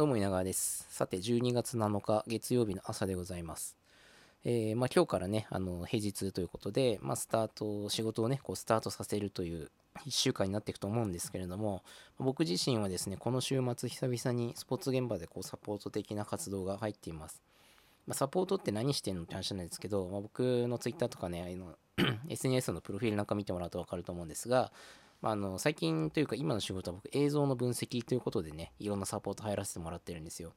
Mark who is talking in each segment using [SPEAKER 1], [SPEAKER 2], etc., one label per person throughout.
[SPEAKER 1] どうも稲川です。さて、12月7日月曜日の朝でございます。えー、まあ、今日からね、あの平日ということで、まあ、スタート、仕事をね、こうスタートさせるという1週間になっていくと思うんですけれども、僕自身はですね、この週末、久々にスポーツ現場でこうサポート的な活動が入っています。まあ、サポートって何してんのって話なんですけど、まあ、僕の Twitter とかね、あの SNS のプロフィールなんか見てもらうと分かると思うんですが、まあ、あの最近というか今の仕事は僕映像の分析ということでねいろんなサポート入らせてもらってるんですよ。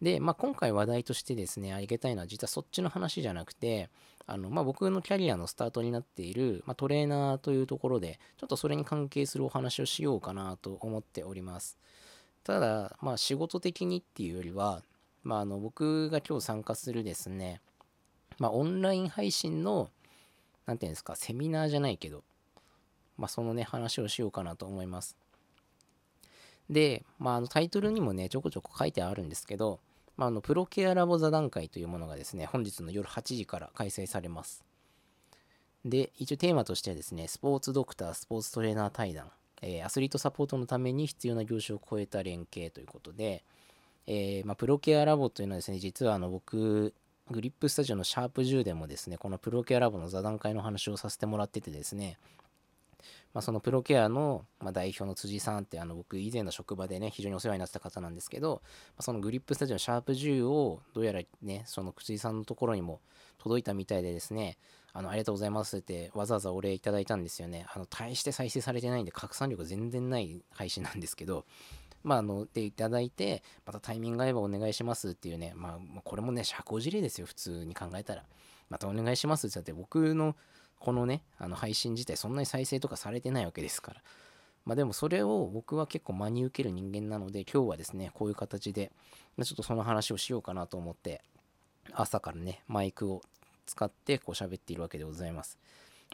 [SPEAKER 1] で、まあ、今回話題としてですねあげたいのは実はそっちの話じゃなくてあの、まあ、僕のキャリアのスタートになっている、まあ、トレーナーというところでちょっとそれに関係するお話をしようかなと思っております。ただ、まあ、仕事的にっていうよりは、まあ、あの僕が今日参加するですね、まあ、オンライン配信の何ていうんですかセミナーじゃないけどまあ、そのね、話をしようかなと思います。で、まあ、あのタイトルにもね、ちょこちょこ書いてあるんですけど、まあ、あのプロケアラボ座談会というものがですね、本日の夜8時から開催されます。で、一応テーマとしてはですね、スポーツドクター、スポーツトレーナー対談、えー、アスリートサポートのために必要な業種を超えた連携ということで、えー、まあ、プロケアラボというのはですね、実はあの僕、グリップスタジオのシャープ10でもですね、このプロケアラボの座談会の話をさせてもらっててですね、まあ、そのプロケアの、代表の辻さんってあの僕以前の職場でね非常にお世話になってた方なんですけど、そのグリップスタジオのシャープ10をどうやらねその辻さんのところにも届いたみたいでですねあのありがとうございますってわざわざお礼いただいたんですよねあの大して再生されてないんで拡散力全然ない配信なんですけどまあ、あの、でいただいて、またタイミング合えばお願いしますっていうね、まあ、これもね、社交辞令ですよ、普通に考えたら。またお願いしますって言って、僕のこのね、あの配信自体そんなに再生とかされてないわけですから。まあでもそれを僕は結構真に受ける人間なので、今日はですね、こういう形で、ちょっとその話をしようかなと思って、朝からね、マイクを使ってこう喋っているわけでございます。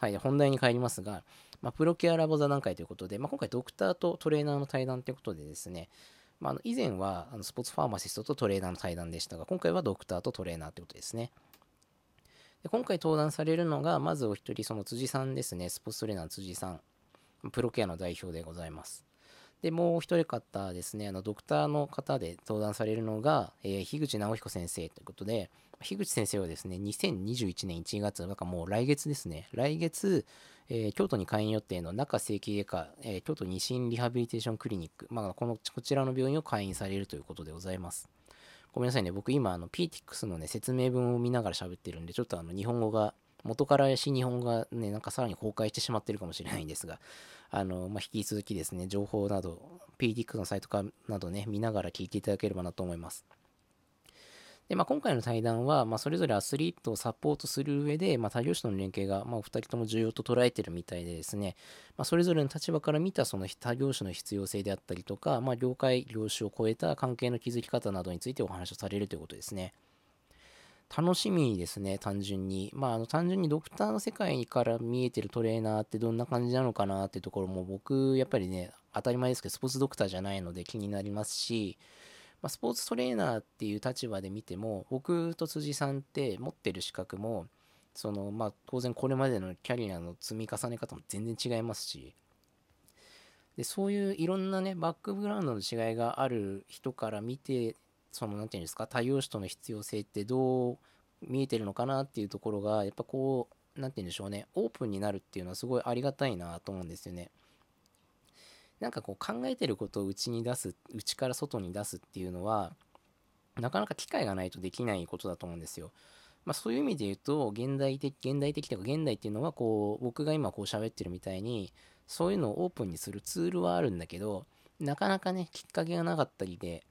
[SPEAKER 1] はい、本題に帰りますが、まあ、プロケアラボ座談会ということで、まあ、今回ドクターとトレーナーの対談ということでですね、まあ、あの以前はあのスポーツファーマシストとトレーナーの対談でしたが、今回はドクターとトレーナーということですね。で今回登壇されるのが、まずお一人、その辻さんですね、スポーツトレーナーの辻さん、プロケアの代表でございます。で、もう一人方ですね、あのドクターの方で登壇されるのが、えー、樋口直彦先生ということで、樋口先生はですね、2021年1月、なんかもう来月ですね、来月、えー、京都に開院予定の中整形外科、えー、京都二新リハビリテーションクリニック、まあ、このこちらの病院を開院されるということでございます。ごめんなさいね。僕今、あの、PTX のね、説明文を見ながら喋ってるんで、ちょっとあの、日本語が、元から新日本語がね、なんかさらに崩壊してしまってるかもしれないんですが、あの、まあ、引き続きですね、情報など、PTX のサイトかなどね、見ながら聞いていただければなと思います。で、まあ、今回の対談は、まあ、それぞれアスリートをサポートする上で、まあ、他業種との連携が、まあ、お二人とも重要と捉えてるみたいでですね、まあ、それぞれの立場から見たその他業種の必要性であったりとか、まあ、業界、業種を超えた関係の築き方などについてお話をされるということですね。楽しみですね、単純に。まあ、あの単純にドクターの世界から見えてるトレーナーってどんな感じなのかなっていうところも僕、やっぱりね、当たり前ですけど、スポーツドクターじゃないので気になりますし、まあ、スポーツトレーナーっていう立場で見ても僕と辻さんって持ってる資格もそのまあ当然これまでのキャリアの積み重ね方も全然違いますしでそういういろんなねバックグラウンドの違いがある人から見てその何て言うんですか多様種との必要性ってどう見えてるのかなっていうところがやっぱこう何て言うんでしょうねオープンになるっていうのはすごいありがたいなと思うんですよね。なんかこう考えてることを内に出す内から外に出すっていうのはなかなか機会がないとできないことだと思うんですよ。まあ、そういう意味で言うと現代的現代的というか現代っていうのはこう僕が今こう喋ってるみたいにそういうのをオープンにするツールはあるんだけどなかなかねきっかけがなかったりで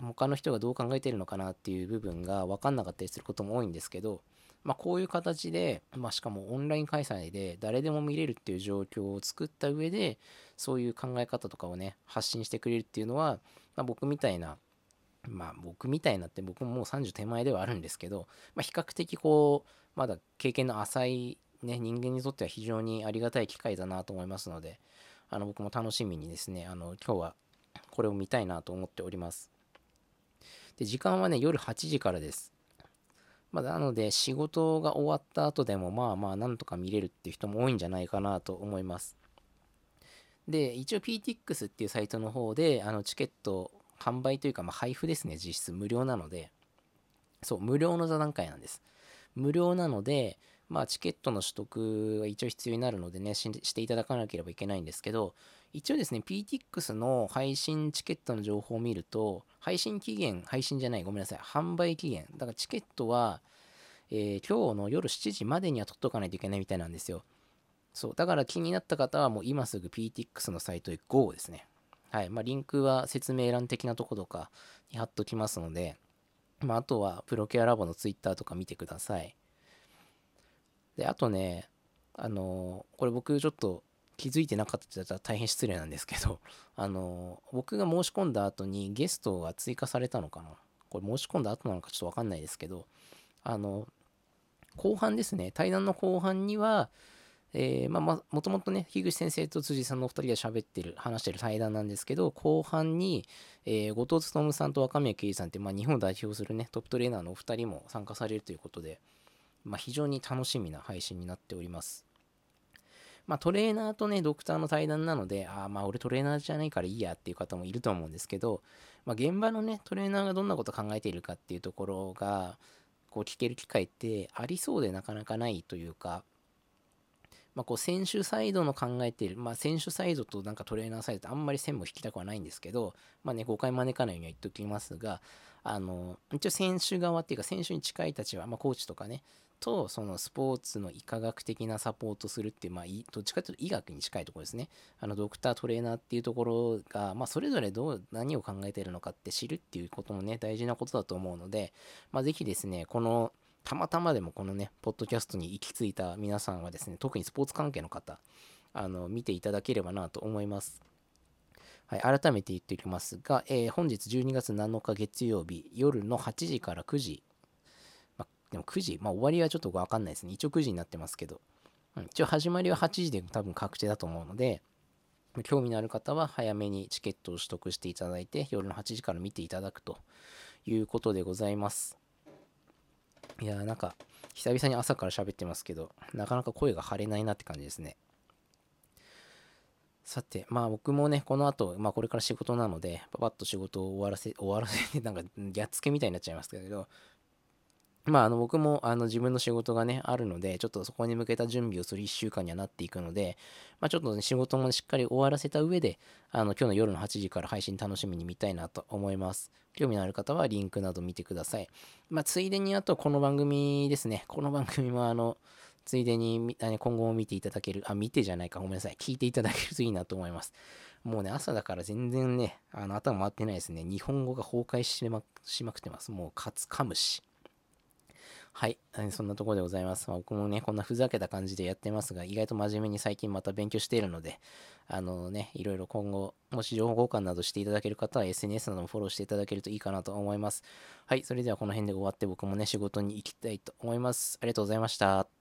[SPEAKER 1] 他の人がどう考えてるのかなっていう部分が分かんなかったりすることも多いんですけどまあ、こういう形で、まあ、しかもオンライン開催で誰でも見れるっていう状況を作った上でそういう考え方とかをね発信してくれるっていうのは、まあ、僕みたいなまあ僕みたいなって僕ももう30手前ではあるんですけど、まあ、比較的こうまだ経験の浅い、ね、人間にとっては非常にありがたい機会だなと思いますのであの僕も楽しみにですねあの今日はこれを見たいなと思っております。で時間はね夜8時からです。まあ、なので仕事が終わった後でもまあまあなんとか見れるっていう人も多いんじゃないかなと思います。で、一応 PTX っていうサイトの方であのチケット販売というか、まあ、配布ですね、実質無料なので、そう、無料の座談会なんです。無料なので、まあ、チケットの取得は一応必要になるのでねし、していただかなければいけないんですけど、一応ですね、PTX の配信チケットの情報を見ると、配信期限、配信じゃない、ごめんなさい、販売期限。だからチケットは、えー、今日の夜7時までには取っとかないといけないみたいなんですよ。そう。だから気になった方はもう今すぐ PTX のサイトへ GO ですね。はい。まあ、リンクは説明欄的なとことかに貼っときますので、まあ、あとはプロケアラボの Twitter とか見てください。で、あとね、あの、これ僕ちょっと気づいてなかったら大変失礼なんですけど、あの、僕が申し込んだ後にゲストが追加されたのかな？これ申し込んだ後なのかちょっとわかんないですけど、あの、後半ですね、対談の後半には、えー、まあまもともとね、樋口先生と辻さんのお二人が喋ってる、話してる対談なんですけど、後半に、えー、後藤勉さんと若宮圭司さんって、まあ、日本を代表するね、トップトレーナーのお二人も参加されるということで、まあ、非常に楽しみな配信になっております。まあ、トレーナーとね、ドクターの対談なので、ああ、まあ、俺トレーナーじゃないからいいやっていう方もいると思うんですけど、まあ、現場のね、トレーナーがどんなこと考えているかっていうところが、こう聞ける機会ってありそうでなかなかないというか、まあ、こう選手サイドの考えている、まあ、選手サイドとなんかトレーナーサイドってあんまり線も引きたくはないんですけど、まあね、誤解招かないようには言っておきますが、あの、一応選手側っていうか選手に近い立場、まあ、コーチとかね、とそのスポーツの医科学的なサポートするっていう、まあ、どっちかというと医学に近いところですね。あのドクター、トレーナーっていうところが、まあ、それぞれどう何を考えているのかって知るっていうこともね、大事なことだと思うので、まあ、ぜひですね、このたまたまでもこのね、ポッドキャストに行き着いた皆さんはですね、特にスポーツ関係の方、あの見ていただければなと思います。はい、改めて言っておきますが、えー、本日12月7日月曜日、夜の8時から9時でも9時、まあ終わりはちょっとわかんないですね。一応9時になってますけど。うん、一応始まりは8時で多分確定だと思うので、興味のある方は早めにチケットを取得していただいて、夜の8時から見ていただくということでございます。いやーなんか、久々に朝から喋ってますけど、なかなか声が張れないなって感じですね。さて、まあ僕もね、この後、まあこれから仕事なので、パパッと仕事を終わらせ、終わらせて、なんか、やっつけみたいになっちゃいますけど、まあ、あの僕もあの自分の仕事がね、あるので、ちょっとそこに向けた準備をする1週間にはなっていくので、まあ、ちょっと、ね、仕事もしっかり終わらせた上で、あの今日の夜の8時から配信楽しみに見たいなと思います。興味のある方はリンクなど見てください。まあ、ついでにあとこの番組ですね。この番組もあの、ついでに今後も見ていただける、あ、見てじゃないか、ごめんなさい。聞いていただけるといいなと思います。もうね、朝だから全然ね、あの頭回ってないですね。日本語が崩壊しましまくってます。もう、かつ、噛むし。はい。そんなところでございます。まあ、僕もね、こんなふざけた感じでやってますが、意外と真面目に最近また勉強しているので、あのね、いろいろ今後、もし情報交換などしていただける方は SNS などもフォローしていただけるといいかなと思います。はい。それではこの辺で終わって僕もね、仕事に行きたいと思います。ありがとうございました。